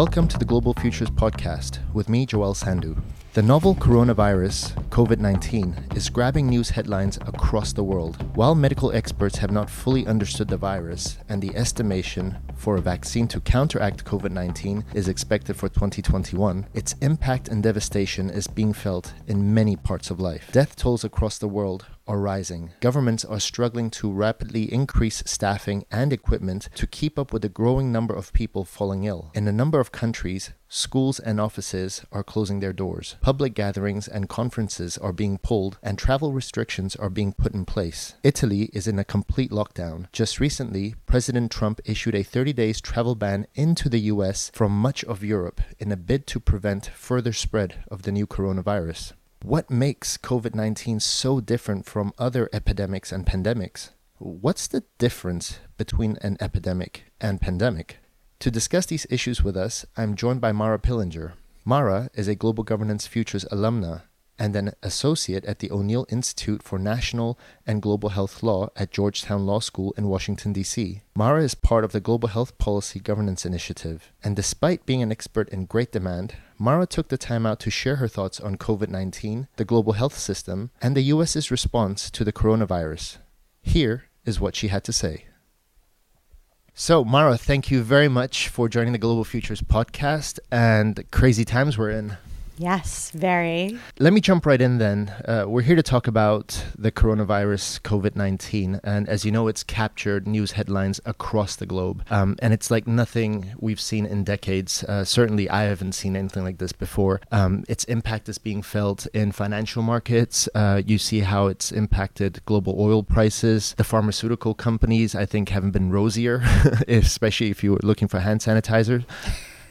Welcome to the Global Futures Podcast with me, Joel Sandu. The novel coronavirus, COVID 19, is grabbing news headlines across the world. While medical experts have not fully understood the virus and the estimation for a vaccine to counteract COVID 19 is expected for 2021, its impact and devastation is being felt in many parts of life. Death tolls across the world are rising. Governments are struggling to rapidly increase staffing and equipment to keep up with the growing number of people falling ill. In a number of countries, Schools and offices are closing their doors. Public gatherings and conferences are being pulled, and travel restrictions are being put in place. Italy is in a complete lockdown. Just recently, President Trump issued a 30 days travel ban into the US from much of Europe in a bid to prevent further spread of the new coronavirus. What makes COVID 19 so different from other epidemics and pandemics? What's the difference between an epidemic and pandemic? To discuss these issues with us, I'm joined by Mara Pillinger. Mara is a Global Governance Futures alumna and an associate at the O'Neill Institute for National and Global Health Law at Georgetown Law School in Washington, D.C. Mara is part of the Global Health Policy Governance Initiative, and despite being an expert in great demand, Mara took the time out to share her thoughts on COVID 19, the global health system, and the U.S.'s response to the coronavirus. Here is what she had to say. So, Mara, thank you very much for joining the Global Futures podcast and crazy times we're in. Yes, very. Let me jump right in then. Uh, we're here to talk about the coronavirus, COVID 19. And as you know, it's captured news headlines across the globe. Um, and it's like nothing we've seen in decades. Uh, certainly, I haven't seen anything like this before. Um, its impact is being felt in financial markets. Uh, you see how it's impacted global oil prices. The pharmaceutical companies, I think, haven't been rosier, especially if you were looking for hand sanitizer.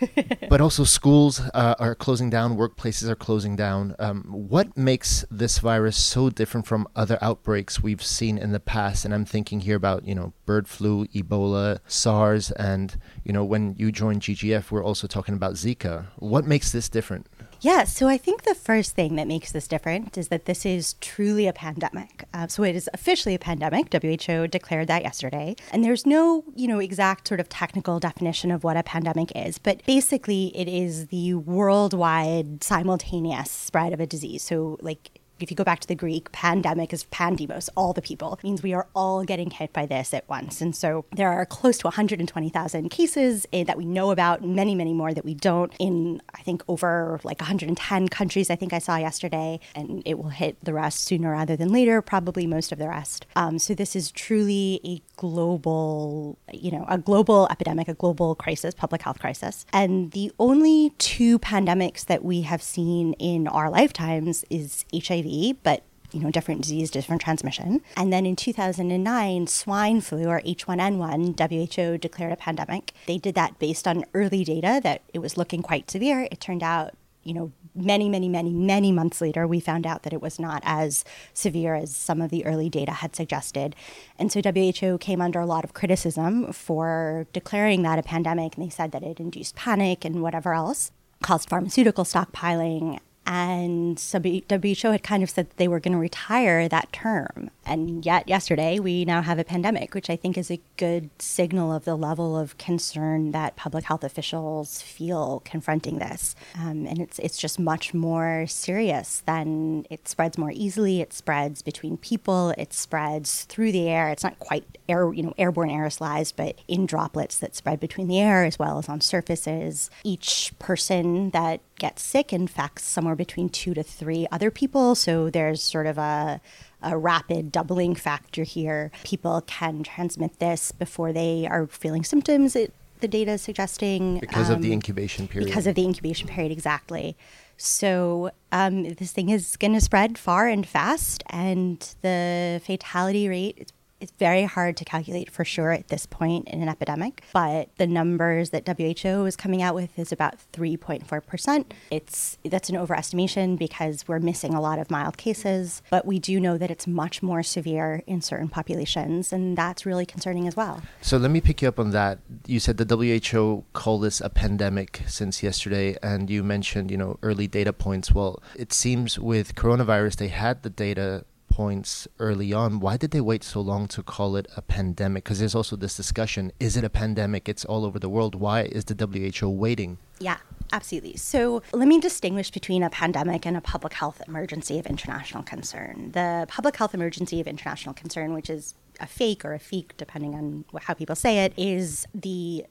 but also schools uh, are closing down, workplaces are closing down. Um, what makes this virus so different from other outbreaks we've seen in the past? And I'm thinking here about you know bird flu, Ebola, SARS, and you know when you joined GGF, we're also talking about Zika. What makes this different? Yeah, so I think the first thing that makes this different is that this is truly a pandemic. Uh, so it is officially a pandemic. WHO declared that yesterday, and there's no, you know, exact sort of technical definition of what a pandemic is, but basically it is the worldwide simultaneous spread of a disease. So like if you go back to the Greek, pandemic is pandemos, all the people. It means we are all getting hit by this at once. And so there are close to 120,000 cases eh, that we know about, many, many more that we don't in, I think, over like 110 countries, I think I saw yesterday. And it will hit the rest sooner rather than later, probably most of the rest. Um, so this is truly a global, you know, a global epidemic, a global crisis, public health crisis. And the only two pandemics that we have seen in our lifetimes is HIV but you know, different disease, different transmission. And then in 2009, swine flu or H1N1, WHO declared a pandemic. They did that based on early data that it was looking quite severe. It turned out, you know, many, many, many, many months later, we found out that it was not as severe as some of the early data had suggested. And so WHO came under a lot of criticism for declaring that a pandemic. And they said that it induced panic and whatever else caused pharmaceutical stockpiling and WHO had kind of said they were going to retire that term. And yet, yesterday, we now have a pandemic, which I think is a good signal of the level of concern that public health officials feel confronting this. Um, and it's, it's just much more serious than it spreads more easily. It spreads between people, it spreads through the air. It's not quite air, you know, airborne aerosolized, but in droplets that spread between the air as well as on surfaces. Each person that gets sick infects somewhere between two to three other people. So there's sort of a a rapid doubling factor here. People can transmit this before they are feeling symptoms. It, the data is suggesting because um, of the um, incubation period. Because of the incubation period, exactly. So um, this thing is going to spread far and fast, and the fatality rate it's very hard to calculate for sure at this point in an epidemic, but the numbers that WHO is coming out with is about 3.4%. It's that's an overestimation because we're missing a lot of mild cases, but we do know that it's much more severe in certain populations and that's really concerning as well. So let me pick you up on that. You said the WHO called this a pandemic since yesterday and you mentioned, you know, early data points. Well, it seems with coronavirus they had the data points early on. Why did they wait so long to call it a pandemic? Because there's also this discussion is it a pandemic? It's all over the world. Why is the WHO waiting? Yeah, absolutely. So let me distinguish between a pandemic and a public health emergency of international concern. The public health emergency of international concern, which is a fake or a feek, depending on how people say it, is the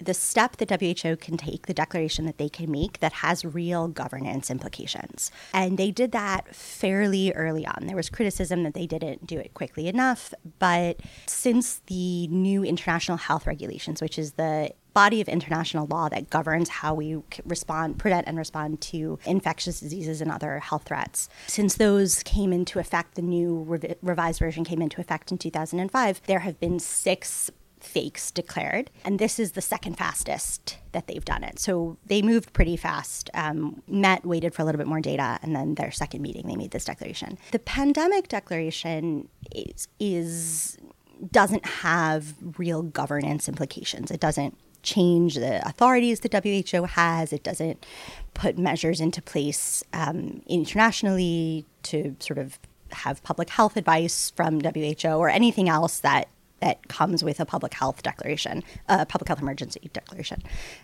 the step the WHO can take, the declaration that they can make that has real governance implications. And they did that fairly early on. There was criticism that they didn't do it quickly enough, but since the new international health regulations, which is the body of international law that governs how we respond, prevent, and respond to infectious diseases and other health threats. Since those came into effect, the new revi- revised version came into effect in 2005, there have been six PHEICs declared. And this is the second fastest that they've done it. So they moved pretty fast, um, met, waited for a little bit more data, and then their second meeting, they made this declaration. The pandemic declaration is, is doesn't have real governance implications. It doesn't change the authorities the WHO has. It doesn't put measures into place um, internationally to sort of have public health advice from WHO or anything else that that comes with a public health declaration, a public health emergency declaration.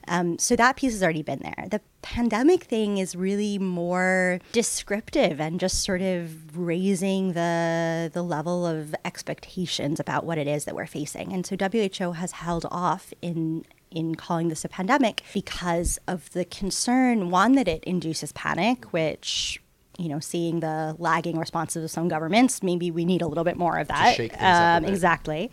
Um, so that piece has already been there. The pandemic thing is really more descriptive and just sort of raising the the level of expectations about what it is that we're facing. And so WHO has held off in in calling this a pandemic because of the concern one that it induces panic which you know, seeing the lagging responses of some governments, maybe we need a little bit more of that. Um, exactly.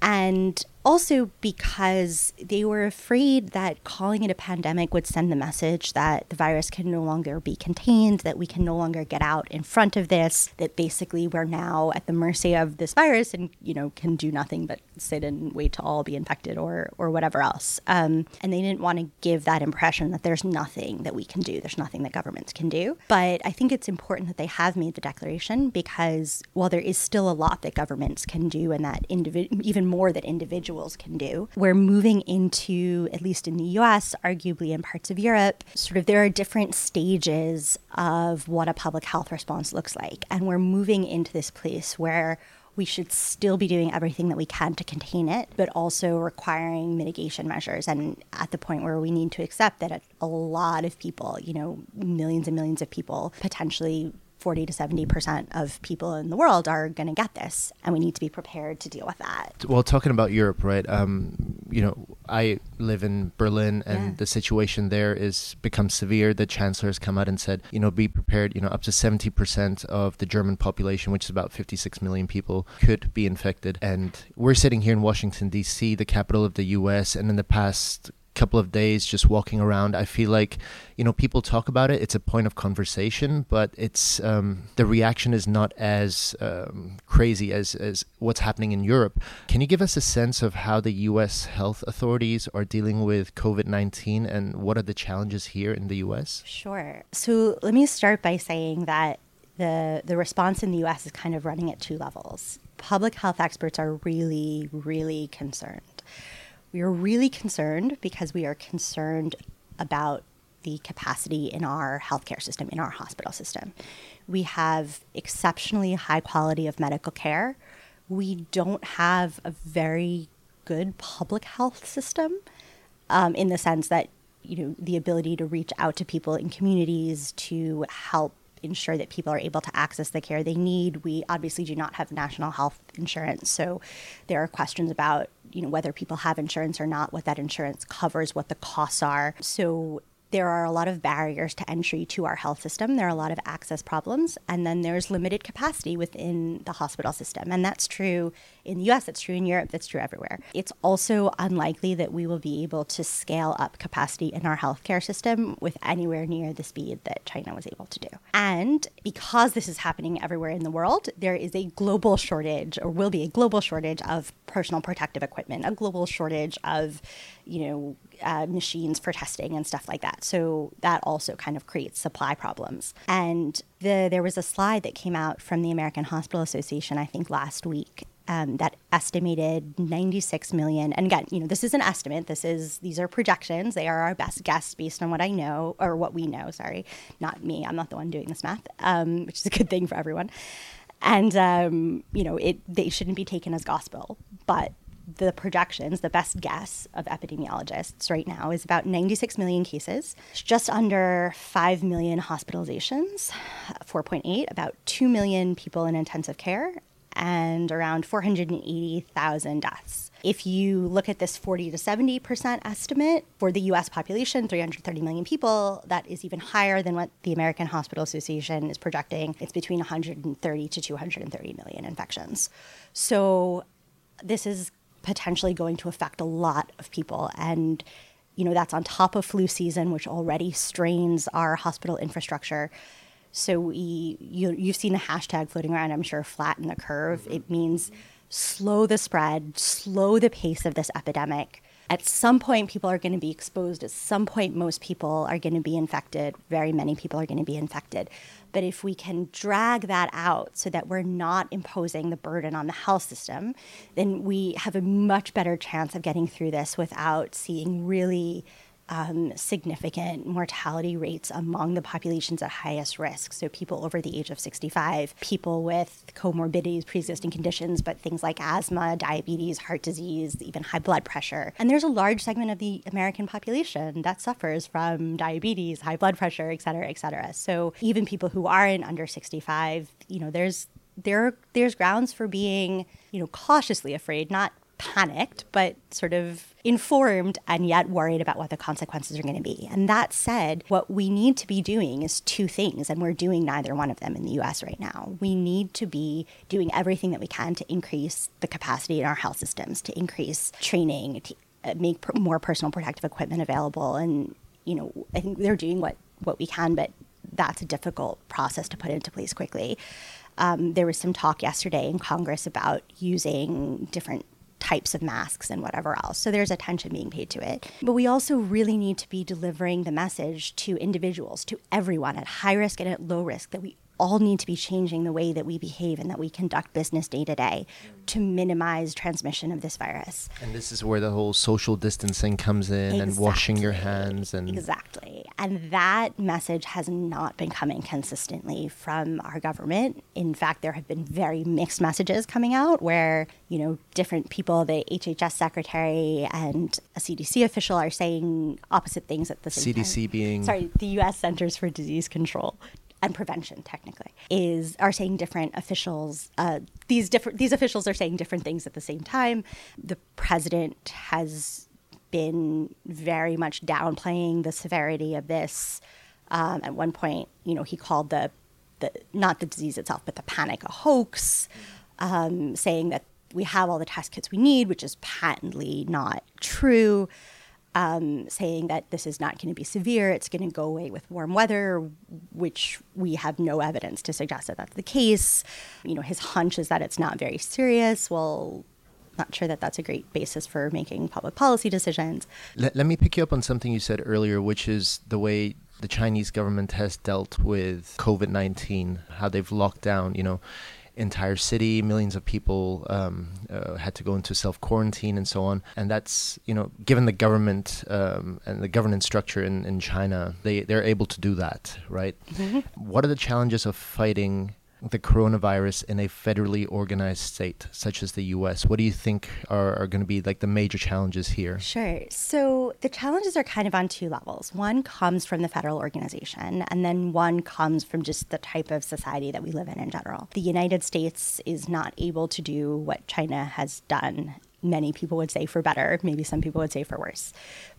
And also because they were afraid that calling it a pandemic would send the message that the virus can no longer be contained, that we can no longer get out in front of this, that basically we're now at the mercy of this virus and, you know, can do nothing but sit and wait to all be infected or, or whatever else. Um, and they didn't want to give that impression that there's nothing that we can do, there's nothing that governments can do. But I think it's important that they have made the declaration because while there is still a lot that governments can do and that individ- even more that individuals individuals can do. We're moving into, at least in the US, arguably in parts of Europe, sort of there are different stages of what a public health response looks like. And we're moving into this place where we should still be doing everything that we can to contain it, but also requiring mitigation measures. And at the point where we need to accept that a lot of people, you know, millions and millions of people potentially 40 to 70% of people in the world are going to get this, and we need to be prepared to deal with that. Well, talking about Europe, right? Um, you know, I live in Berlin, and yeah. the situation there is become severe. The chancellor has come out and said, you know, be prepared. You know, up to 70% of the German population, which is about 56 million people, could be infected. And we're sitting here in Washington, D.C., the capital of the U.S., and in the past couple of days just walking around i feel like you know people talk about it. It's a point of conversation but it's um, the reaction is not as um, crazy as, as what's happening in europe. Can you give us a sense of how the us health authorities are dealing with covid-19 and what are the challenges here in the us sure. So let me start by saying that the the response in the us is kind of running at two levels. Public health experts are really really concerned we are really concerned because we are concerned about the capacity in our healthcare system, in our hospital system. We have exceptionally high quality of medical care. We don't have a very good public health system um, in the sense that you know the ability to reach out to people in communities to help ensure that people are able to access the care they need. We obviously do not have national health insurance, so there are questions about you know whether people have insurance or not, what that insurance covers, what the costs are. So there are a lot of barriers to entry to our health system. There are a lot of access problems, and then there's limited capacity within the hospital system. And that's true in the US, that's true in Europe, that's true everywhere. It's also unlikely that we will be able to scale up capacity in our healthcare system with anywhere near the speed that China was able to do. And because this is happening everywhere in the world, there is a global shortage, or will be a global shortage of personal protective equipment, a global shortage of, you know, uh, machines for testing and stuff like that. So that also kind of creates supply problems. And the, there was a slide that came out from the American Hospital Association, I think last week, um, that estimated 96 million. And again, you know, this is an estimate. This is these are projections. They are our best guess based on what I know or what we know. Sorry, not me. I'm not the one doing this math, um, which is a good thing for everyone. and um, you know it they shouldn't be taken as gospel but the projections, the best guess of epidemiologists right now is about 96 million cases, just under 5 million hospitalizations, 4.8, about 2 million people in intensive care, and around 480,000 deaths. If you look at this 40 to 70% estimate for the US population, 330 million people, that is even higher than what the American Hospital Association is projecting. It's between 130 to 230 million infections. So this is potentially going to affect a lot of people. And, you know, that's on top of flu season, which already strains our hospital infrastructure. So we, you, you've seen the hashtag floating around, I'm sure, flatten the curve. It means slow the spread, slow the pace of this epidemic. At some point, people are going to be exposed. At some point, most people are going to be infected. Very many people are going to be infected. But if we can drag that out so that we're not imposing the burden on the health system, then we have a much better chance of getting through this without seeing really um, significant mortality rates among the populations at highest risk. So, people over the age of 65, people with comorbidities, pre existing conditions, but things like asthma, diabetes, heart disease, even high blood pressure. And there's a large segment of the American population that suffers from diabetes, high blood pressure, et cetera, et cetera. So, even people who aren't under 65, you know, there's there there's grounds for being you know cautiously afraid not panicked, but sort of informed and yet worried about what the consequences are going to be. And that said, what we need to be doing is two things, and we're doing neither one of them in the US right now. We need to be doing everything that we can to increase the capacity in our health systems, to increase training, to uh, make more personal protective equipment available. And, you know, I think they're doing what, what we can, but that's a difficult process to put into place quickly. Um, there was some talk yesterday in Congress about using different types of masks and whatever else. So there's attention being paid to it. But we also really need to be delivering the message to individuals, to everyone at high risk and at low risk, that we all need to be changing the way that we behave and that we conduct business day to day to minimize transmission of this virus. And this is where the whole social distancing comes in exactly. and washing your hands and Exactly. And that message has not been coming consistently from our government. In fact, there have been very mixed messages coming out where, you know, different people, the HHS secretary and a CDC official are saying opposite things at the same CDC time. CDC being Sorry, the US Centers for Disease Control and prevention technically is are saying different officials uh, these different these officials are saying different things at the same time. The president has been very much downplaying the severity of this. Um, at one point you know he called the the not the disease itself but the panic a hoax um, saying that we have all the test kits we need which is patently not true um, saying that this is not going to be severe, it's going to go away with warm weather, which we have no evidence to suggest that that's the case. You know, his hunch is that it's not very serious. Well, not sure that that's a great basis for making public policy decisions. Let, let me pick you up on something you said earlier, which is the way the Chinese government has dealt with COVID 19, how they've locked down, you know entire city. Millions of people um, uh, had to go into self quarantine and so on. And that's you know, given the government um, and the governance structure in, in China, they they're able to do that, right? Mm-hmm. What are the challenges of fighting the coronavirus in a federally organized state such as the US? What do you think are, are going to be like the major challenges here? Sure. So the challenges are kind of on two levels. One comes from the federal organization, and then one comes from just the type of society that we live in in general. The United States is not able to do what China has done many people would say for better, maybe some people would say for worse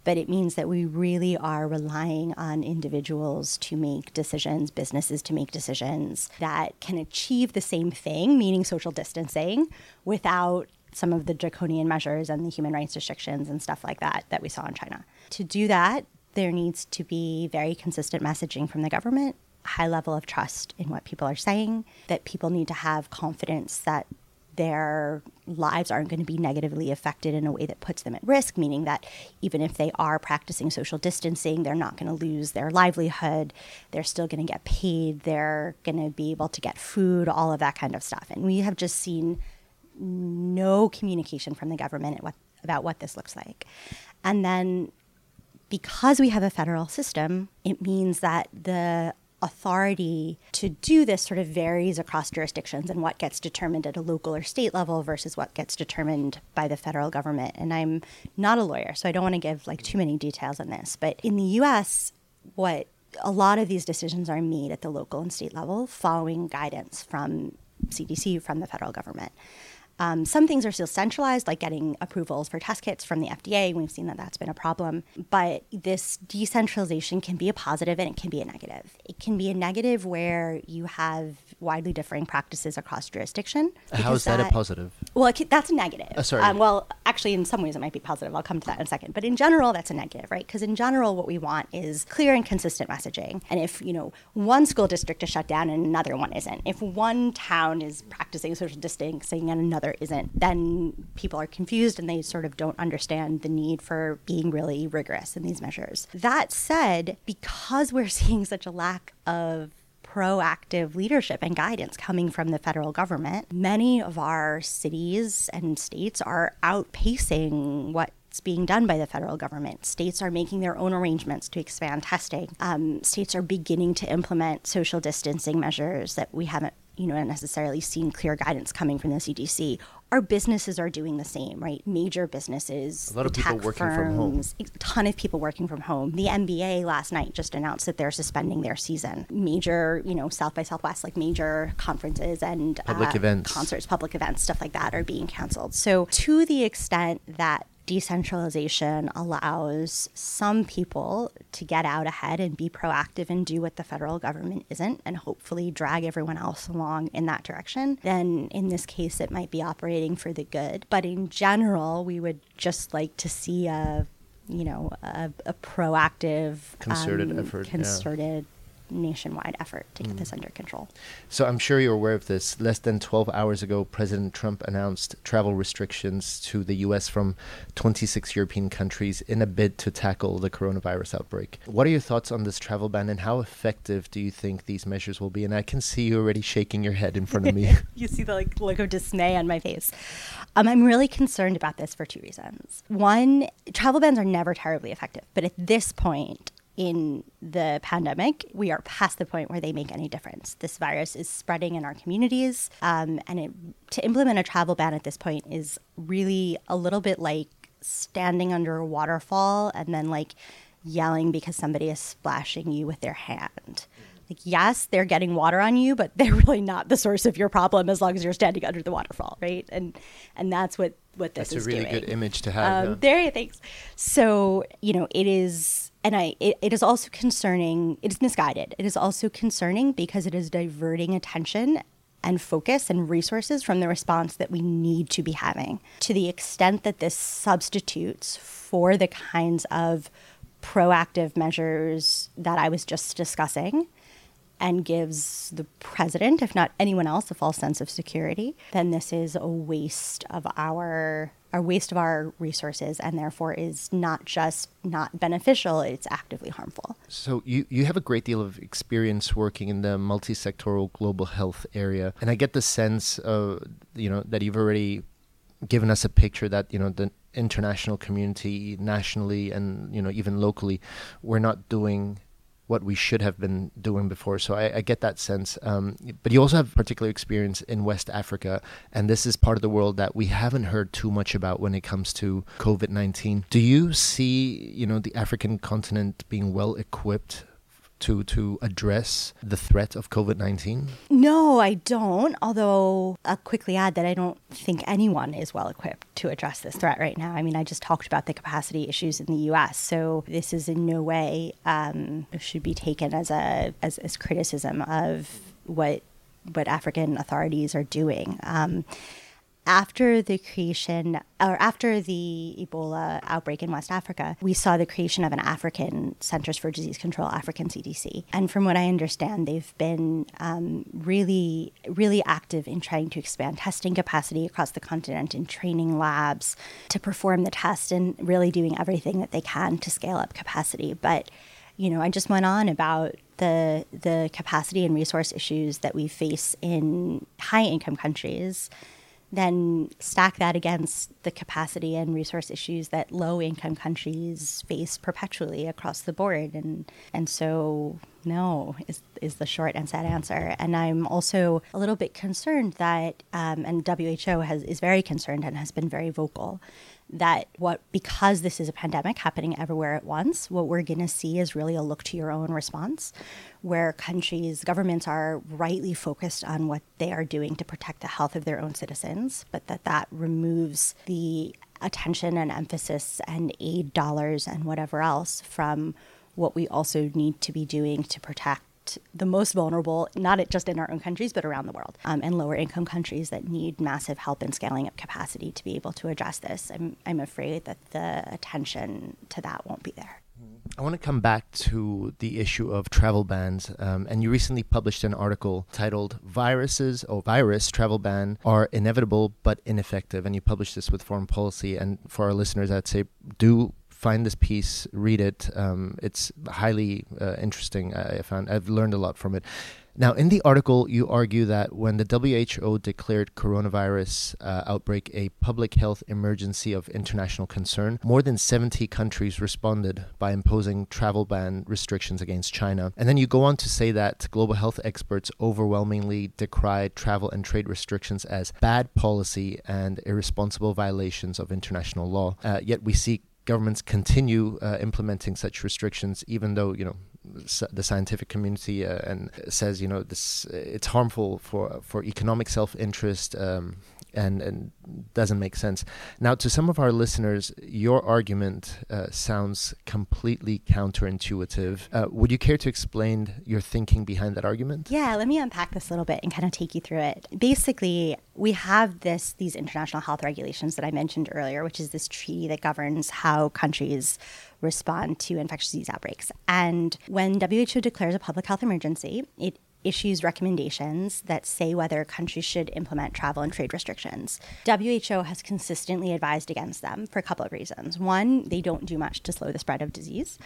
but it means that we really are relying on individuals to make decisions, businesses to make decisions that can achieve the same thing, meaning social distancing, without some of the draconian measures and the human rights restrictions and stuff like that that we saw in China. To do that, there needs to be very consistent messaging from the government, high level of trust in what people are saying, that people need to have confidence that their lives aren't going to be negatively affected in a way that puts them at risk, meaning that even if they are practicing social distancing, they're not going to lose their livelihood. They're still going to get paid. They're going to be able to get food, all of that kind of stuff. And we have just seen no communication from the government what, about what this looks like. And then because we have a federal system, it means that the authority to do this sort of varies across jurisdictions and what gets determined at a local or state level versus what gets determined by the federal government. And I'm not a lawyer, so I don't want to give like too many details on this. But in the US, what a lot of these decisions are made at the local and state level following guidance from CDC, from the federal government. Um, some things are still centralized, like getting approvals for test kits from the FDA. We've seen that that's been a problem. But this decentralization can be a positive and it can be a negative. It can be a negative where you have widely differing practices across jurisdiction. How is that, that, a positive? Well, it, that's a negative. Uh, sorry. Um, well, actually, in some ways, it might be positive. I'll come to that in a second. But in general, that's a negative, right? Because in general, what we want is clear and consistent messaging. And if you know one school district is shut down and another one isn't, if one town is practicing social distancing and another isn't, then people are confused and they sort of don't understand the need for being really rigorous in these measures. That said, because we're seeing such a lack of proactive leadership and guidance coming from the federal government, many of our cities and states are outpacing what being done by the federal government. States are making their own arrangements to expand testing. Um, states are beginning to implement social distancing measures that we haven't you know, necessarily seen clear guidance coming from the CDC. Our businesses are doing the same, right? Major businesses, a lot of people working firms, from home, a ton of people working from home. The NBA last night just announced that they're suspending their season. Major, you know, South by Southwest, like major conferences and public uh, events, concerts, public events, stuff like that are being canceled. So, to the extent that decentralization allows some people to get out ahead and be proactive and do what the federal government isn't and hopefully drag everyone else along in that direction, then in this case it might be operating for the good. But in general, we would just like to see a you know a, a proactive concerted um, effort concerted nationwide effort to get mm. this under control. So I'm sure you're aware of this. Less than 12 hours ago, President Trump announced travel restrictions to the U.S. from 26 European countries in a bid to tackle the coronavirus outbreak. What are your thoughts on this travel ban and how effective do you think these measures will be? And I can see you already shaking your head in front of me. you see the like, look of dismay on my face. Um, I'm really concerned about this for two reasons. One, travel bans are never terribly effective, but at this point, in the pandemic, we are past the point where they make any difference. This virus is spreading in our communities, um, and it, to implement a travel ban at this point is really a little bit like standing under a waterfall and then like yelling because somebody is splashing you with their hand. Like, yes, they're getting water on you, but they're really not the source of your problem as long as you're standing under the waterfall, right? And and that's what what this that's is doing. That's a really good image to have. Um, yeah. There, thanks. So you know, it is and I, it, it is also concerning, it is misguided. It is also concerning because it is diverting attention and focus and resources from the response that we need to be having. To the extent that this substitutes for the kinds of proactive measures that I was just discussing and gives the president, if not anyone else, a false sense of security, then this is a waste of our a waste of our resources and therefore is not just not beneficial, it's actively harmful. So you, you have a great deal of experience working in the multi-sectoral global health area. And I get the sense of, you know, that you've already given us a picture that, you know, the international community nationally and, you know, even locally, we're not doing what we should have been doing before. So I, I get that sense. Um, but you also have particular experience in West Africa, and this is part of the world that we haven't heard too much about when it comes to COVID nineteen. Do you see, you know, the African continent being well equipped to to address the threat of COVID nineteen? No, I don't. Although I'll quickly add that I don't think anyone is well equipped to address this threat right now. I mean, I just talked about the capacity issues in the U.S., so this is in no way um, should be taken as a as, as criticism of what what African authorities are doing. Um, after the creation or after the Ebola outbreak in West Africa, we saw the creation of an African Centers for Disease Control, African CDC. And from what I understand, they've been um, really, really active in trying to expand testing capacity across the continent and training labs to perform the test and really doing everything that they can to scale up capacity. But you know, I just went on about the the capacity and resource issues that we face in high income countries then stack that against the capacity and resource issues that low income countries face perpetually across the board and and so no is is the short and sad answer. And I'm also a little bit concerned that, um, and WHO has is very concerned and has been very vocal that what because this is a pandemic happening everywhere at once, what we're going to see is really a look to your own response, where countries, governments are rightly focused on what they are doing to protect the health of their own citizens, but that that removes the attention and emphasis and aid dollars and whatever else from what we also need to be doing to protect the most vulnerable, not just in our own countries, but around the world, um, and lower income countries that need massive help in scaling up capacity to be able to address this. I'm, I'm afraid that the attention to that won't be there. I want to come back to the issue of travel bans. Um, and you recently published an article titled Viruses or Virus Travel Ban Are Inevitable but Ineffective. And you published this with Foreign Policy. And for our listeners, I'd say do find this piece, read it. Um, it's highly uh, interesting. I found I've learned a lot from it. Now, in the article, you argue that when the WHO declared coronavirus uh, outbreak a public health emergency of international concern, more than 70 countries responded by imposing travel ban restrictions against China. And then you go on to say that global health experts overwhelmingly decried travel and trade restrictions as bad policy and irresponsible violations of international law. Uh, yet we see governments continue uh, implementing such restrictions, even though you know the scientific community uh, and says you know this it's harmful for for economic self interest. Um, and, and doesn't make sense. Now, to some of our listeners, your argument uh, sounds completely counterintuitive. Uh, would you care to explain your thinking behind that argument? Yeah, let me unpack this a little bit and kind of take you through it. Basically, we have this these international health regulations that I mentioned earlier, which is this treaty that governs how countries respond to infectious disease outbreaks. And when WHO declares a public health emergency, it issues recommendations that say whether countries should implement travel and trade restrictions. WHO has consistently advised against them for a couple of reasons. One, they don't do much to slow the spread of disease,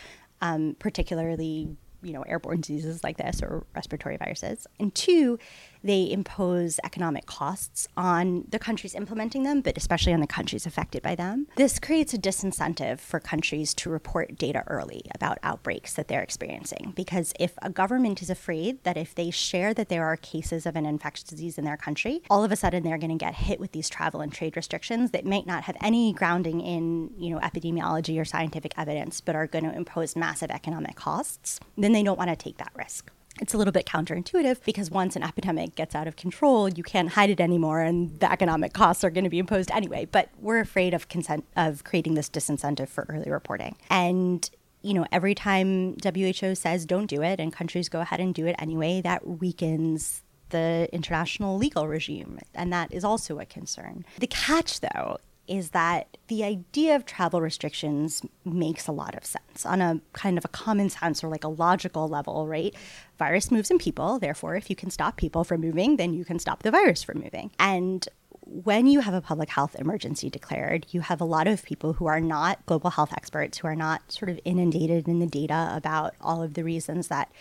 um, particularly you know airborne diseases like this or respiratory viruses and two they impose economic costs on the countries implementing them but especially on the countries affected by them this creates a disincentive for countries to report data early about outbreaks that they're experiencing because if a government is afraid that if they share that there are cases of an infectious disease in their country all of a sudden they're going to get hit with these travel and trade restrictions that might not have any grounding in you know epidemiology or scientific evidence but are going to impose massive economic costs then they don't want to take that risk. It's a little bit counterintuitive because once an epidemic gets out of control, you can't hide it anymore, and the economic costs are going to be imposed anyway. But we're afraid of consent of creating this disincentive for early reporting. And you know, every time WHO says don't do it and countries go ahead and do it anyway, that weakens the international legal regime. And that is also a concern. The catch, though, is that the idea of travel restrictions makes a lot of sense on a kind of a common sense or like a logical level, right? Virus moves in people, therefore, if you can stop people from moving, then you can stop the virus from moving. And when you have a public health emergency declared, you have a lot of people who are not global health experts, who are not sort of inundated in the data about all of the reasons that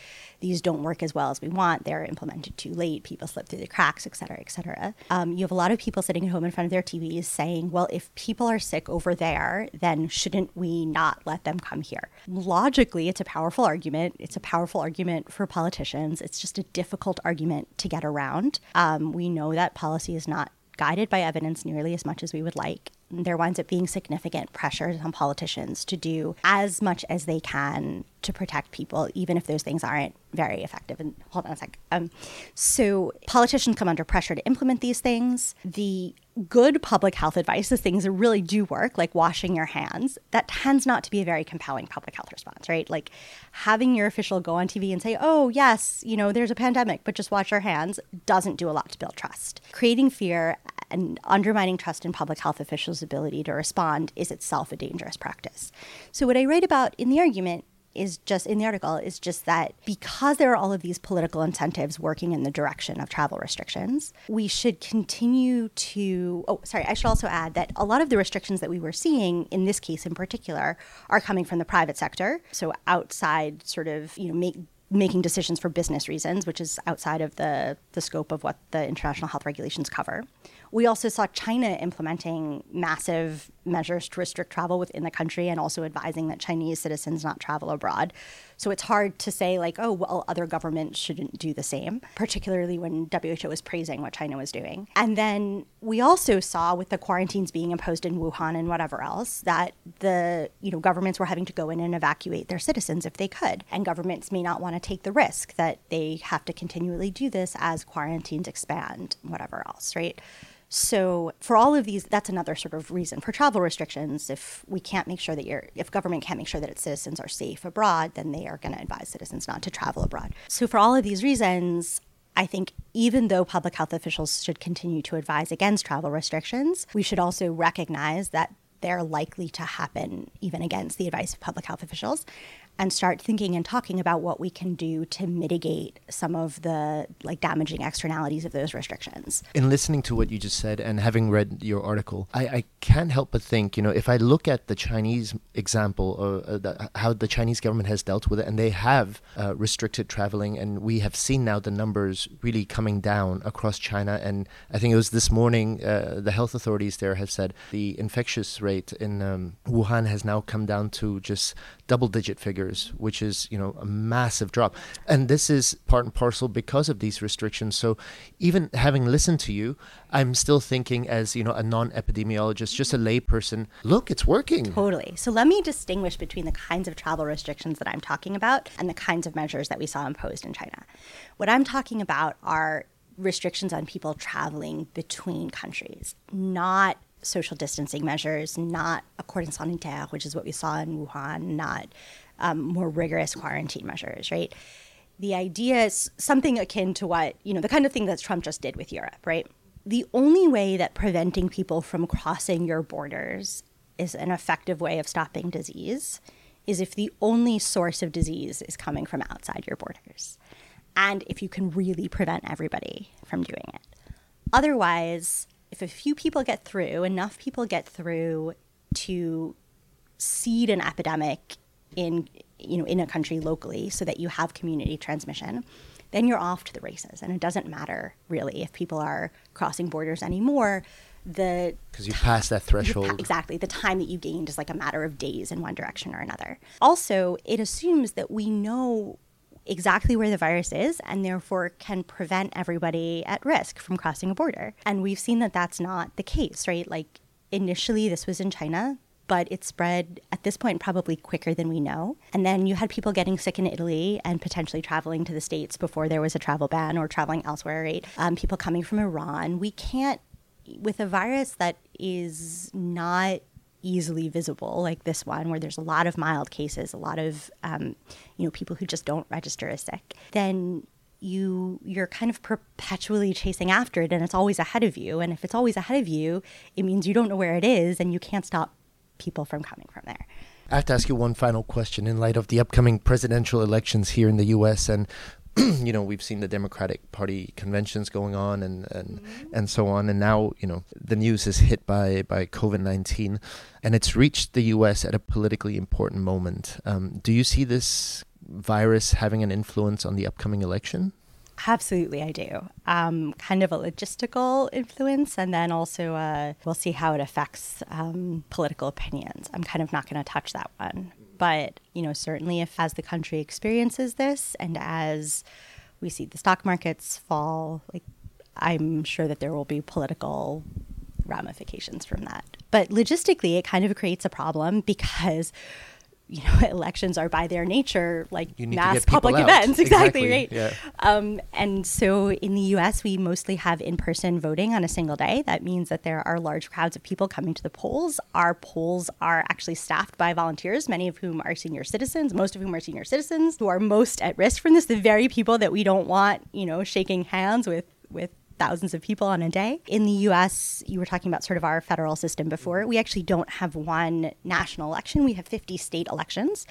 these don't work as well as we want. They're implemented too late. People slip through the cracks, et cetera, et cetera. Um, you have a lot of people sitting at home in front of their TVs saying, well, if people are sick over there, then shouldn't we not let them come here? Logically, it's a powerful argument. It's a powerful argument for politicians. It's just a difficult argument to get around. Um, we know that policy is not guided by evidence nearly as much as we would like. There winds up being significant pressures on politicians to do as much as they can to protect people, even if those things aren't very effective. And hold on a sec. Um, so politicians come under pressure to implement these things. The good public health advice, the things that really do work, like washing your hands, that tends not to be a very compelling public health response, right? Like having your official go on TV and say, oh, yes, you know, there's a pandemic, but just wash your hands doesn't do a lot to build trust. Creating fear and undermining trust in public health officials' ability to respond is itself a dangerous practice. So, what I write about in the argument is just in the article is just that because there are all of these political incentives working in the direction of travel restrictions, we should continue to. Oh, sorry, I should also add that a lot of the restrictions that we were seeing in this case in particular are coming from the private sector. So outside, sort of, you know, make making decisions for business reasons, which is outside of the, the scope of what the international health regulations cover. We also saw China implementing massive measures to restrict travel within the country and also advising that Chinese citizens not travel abroad. So it's hard to say, like, oh, well, other governments shouldn't do the same, particularly when WHO was praising what China was doing. And then we also saw with the quarantines being imposed in Wuhan and whatever else that the, you know, governments were having to go in and evacuate their citizens if they could. And governments may not want to take the risk that they have to continually do this as quarantines expand, whatever else, right? So for all of these, that's another sort of reason for travel restrictions. If we can't make sure that your, if government can't make sure that its citizens are safe abroad, then they are going to advise citizens not to travel abroad. So for all of these reasons, I think even though public health officials should continue to advise against travel restrictions, we should also recognize that they're likely to happen even against the advice of public health officials and start thinking and talking about what we can do to mitigate some of the like damaging externalities of those restrictions. In listening to what you just said and having read your article, I, I can't help but think, you know, if I look at the Chinese example, uh, uh, the, how the Chinese government has dealt with it, and they have uh, restricted traveling, and we have seen now the numbers really coming down across China. And I think it was this morning, uh, the health authorities there have said the infectious rate in um, Wuhan has now come down to just double digit which is, you know, a massive drop. And this is part and parcel because of these restrictions. So even having listened to you, I'm still thinking as, you know, a non epidemiologist, just a layperson, look, it's working. Totally. So let me distinguish between the kinds of travel restrictions that I'm talking about and the kinds of measures that we saw imposed in China. What I'm talking about are restrictions on people traveling between countries, not social distancing measures, not a cordon sanitaire, which is what we saw in Wuhan, not um, more rigorous quarantine measures, right? The idea is something akin to what, you know, the kind of thing that Trump just did with Europe, right? The only way that preventing people from crossing your borders is an effective way of stopping disease is if the only source of disease is coming from outside your borders. And if you can really prevent everybody from doing it. Otherwise, if a few people get through, enough people get through to seed an epidemic in you know in a country locally so that you have community transmission then you're off to the races and it doesn't matter really if people are crossing borders anymore the because you pass that threshold pa- exactly the time that you gained is like a matter of days in one direction or another also it assumes that we know exactly where the virus is and therefore can prevent everybody at risk from crossing a border. And we've seen that that's not the case, right? Like initially, this was in China. But it spread at this point probably quicker than we know. And then you had people getting sick in Italy and potentially traveling to the States before there was a travel ban or traveling elsewhere, right? Um, people coming from Iran. We can't, with a virus that is not easily visible, like this one, where there's a lot of mild cases, a lot of um, you know people who just don't register as sick, then you you're kind of perpetually chasing after it, and it's always ahead of you. And if it's always ahead of you, it means you don't know where it is, and you can't stop people from coming from there. I have to ask you one final question in light of the upcoming presidential elections here in the U.S. and you know we've seen the Democratic Party conventions going on and and mm-hmm. and so on, and now you know the news is hit by by COVID nineteen, and it's reached the U.S. at a politically important moment. Um, do you see this virus having an influence on the upcoming election? Absolutely, I do. Um, kind of a logistical influence, and then also uh, we'll see how it affects um, political opinions. I'm kind of not going to touch that one. But, you know, certainly if as the country experiences this and as we see the stock markets fall, like I'm sure that there will be political ramifications from that. But logistically, it kind of creates a problem because you know elections are by their nature like mass public events. Exactly, exactly right. yeah. um, and so in the us we mostly have in-person voting on a single day. That means that there are large crowds of people coming to the polls. Our polls are actually staffed by volunteers many of whom are senior citizens most of whom are senior citizens who are most at risk from this the very people that we don't want you know shaking hands with with thousands of people on a day. In the US, you were talking about sort of our federal system before. We actually don't have one national election. We have 50 state elections,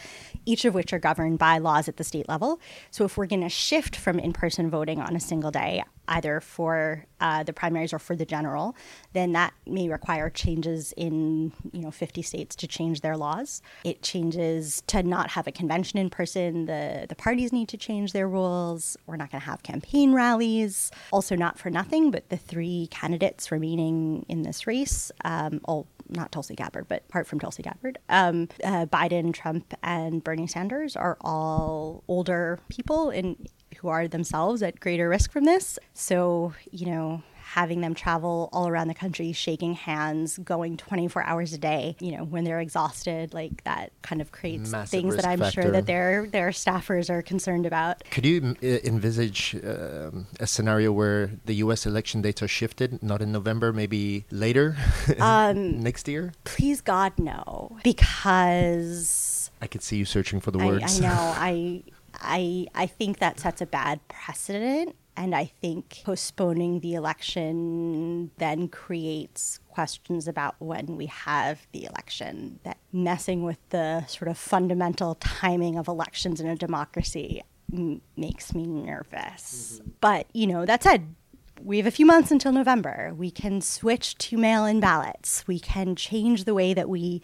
each of which are governed by laws at the state level. So if we're going to shift from in person voting on a single day, either for uh, the primaries or for the general, then that may require changes in you know 50 states to change their laws. It changes to not have a convention in person. The the parties need to change their rules. We're not going to have campaign rallies. Also, not for nothing, but the three candidates remaining in this race, um, all not Tulsi Gabbard, but apart from Tulsi Gabbard, um, uh, Biden, Trump, and Bernie Sanders are all older people in who are themselves at greater risk from this. So, you know, having them travel all around the country, shaking hands, going 24 hours a day, you know, when they're exhausted, like that kind of creates Massive things that I'm factor. sure that their their staffers are concerned about. Could you envisage um, a scenario where the U.S. election dates are shifted, not in November, maybe later Um, next year? Please God, no, because I could see you searching for the I, words. I know. I I I think that sets a bad precedent. And I think postponing the election then creates questions about when we have the election, that messing with the sort of fundamental timing of elections in a democracy m- makes me nervous. Mm-hmm. But, you know, that said, we have a few months until November. We can switch to mail in ballots. We can change the way that we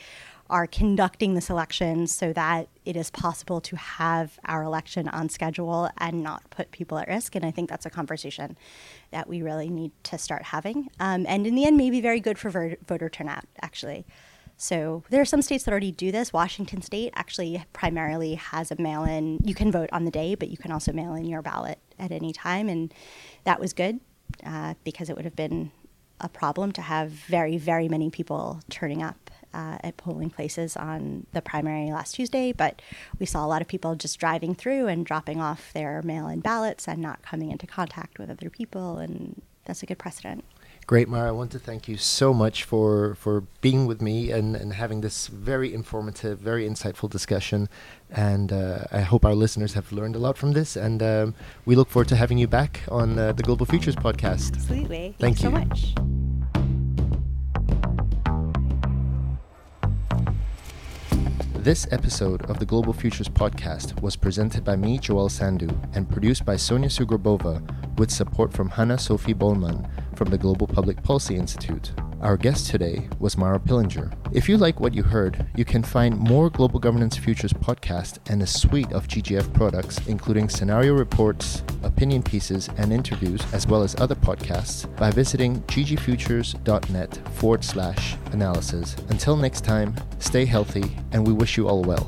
are conducting this election so that it is possible to have our election on schedule and not put people at risk. And I think that's a conversation that we really need to start having. Um, and in the end, may be very good for ver- voter turnout, actually. So there are some states that already do this. Washington State actually primarily has a mail in. You can vote on the day, but you can also mail in your ballot at any time. And that was good uh, because it would have been a problem to have very, very many people turning up uh, at polling places on the primary last Tuesday. But we saw a lot of people just driving through and dropping off their mail in ballots and not coming into contact with other people. And that's a good precedent. Great, Mara. I want to thank you so much for, for being with me and, and having this very informative, very insightful discussion. And uh, I hope our listeners have learned a lot from this. And um, we look forward to having you back on uh, the Global Futures podcast. Absolutely. Thank Thanks you. so much. This episode of the Global Futures podcast was presented by me, Joel Sandhu, and produced by Sonia Sugrabova with support from Hannah Sophie Bollman from the Global Public Policy Institute. Our guest today was Mara Pillinger. If you like what you heard, you can find more Global Governance Futures podcast and a suite of GGF products, including scenario reports, opinion pieces, and interviews, as well as other podcasts, by visiting ggfutures.net forward slash analysis. Until next time, stay healthy, and we wish you all well.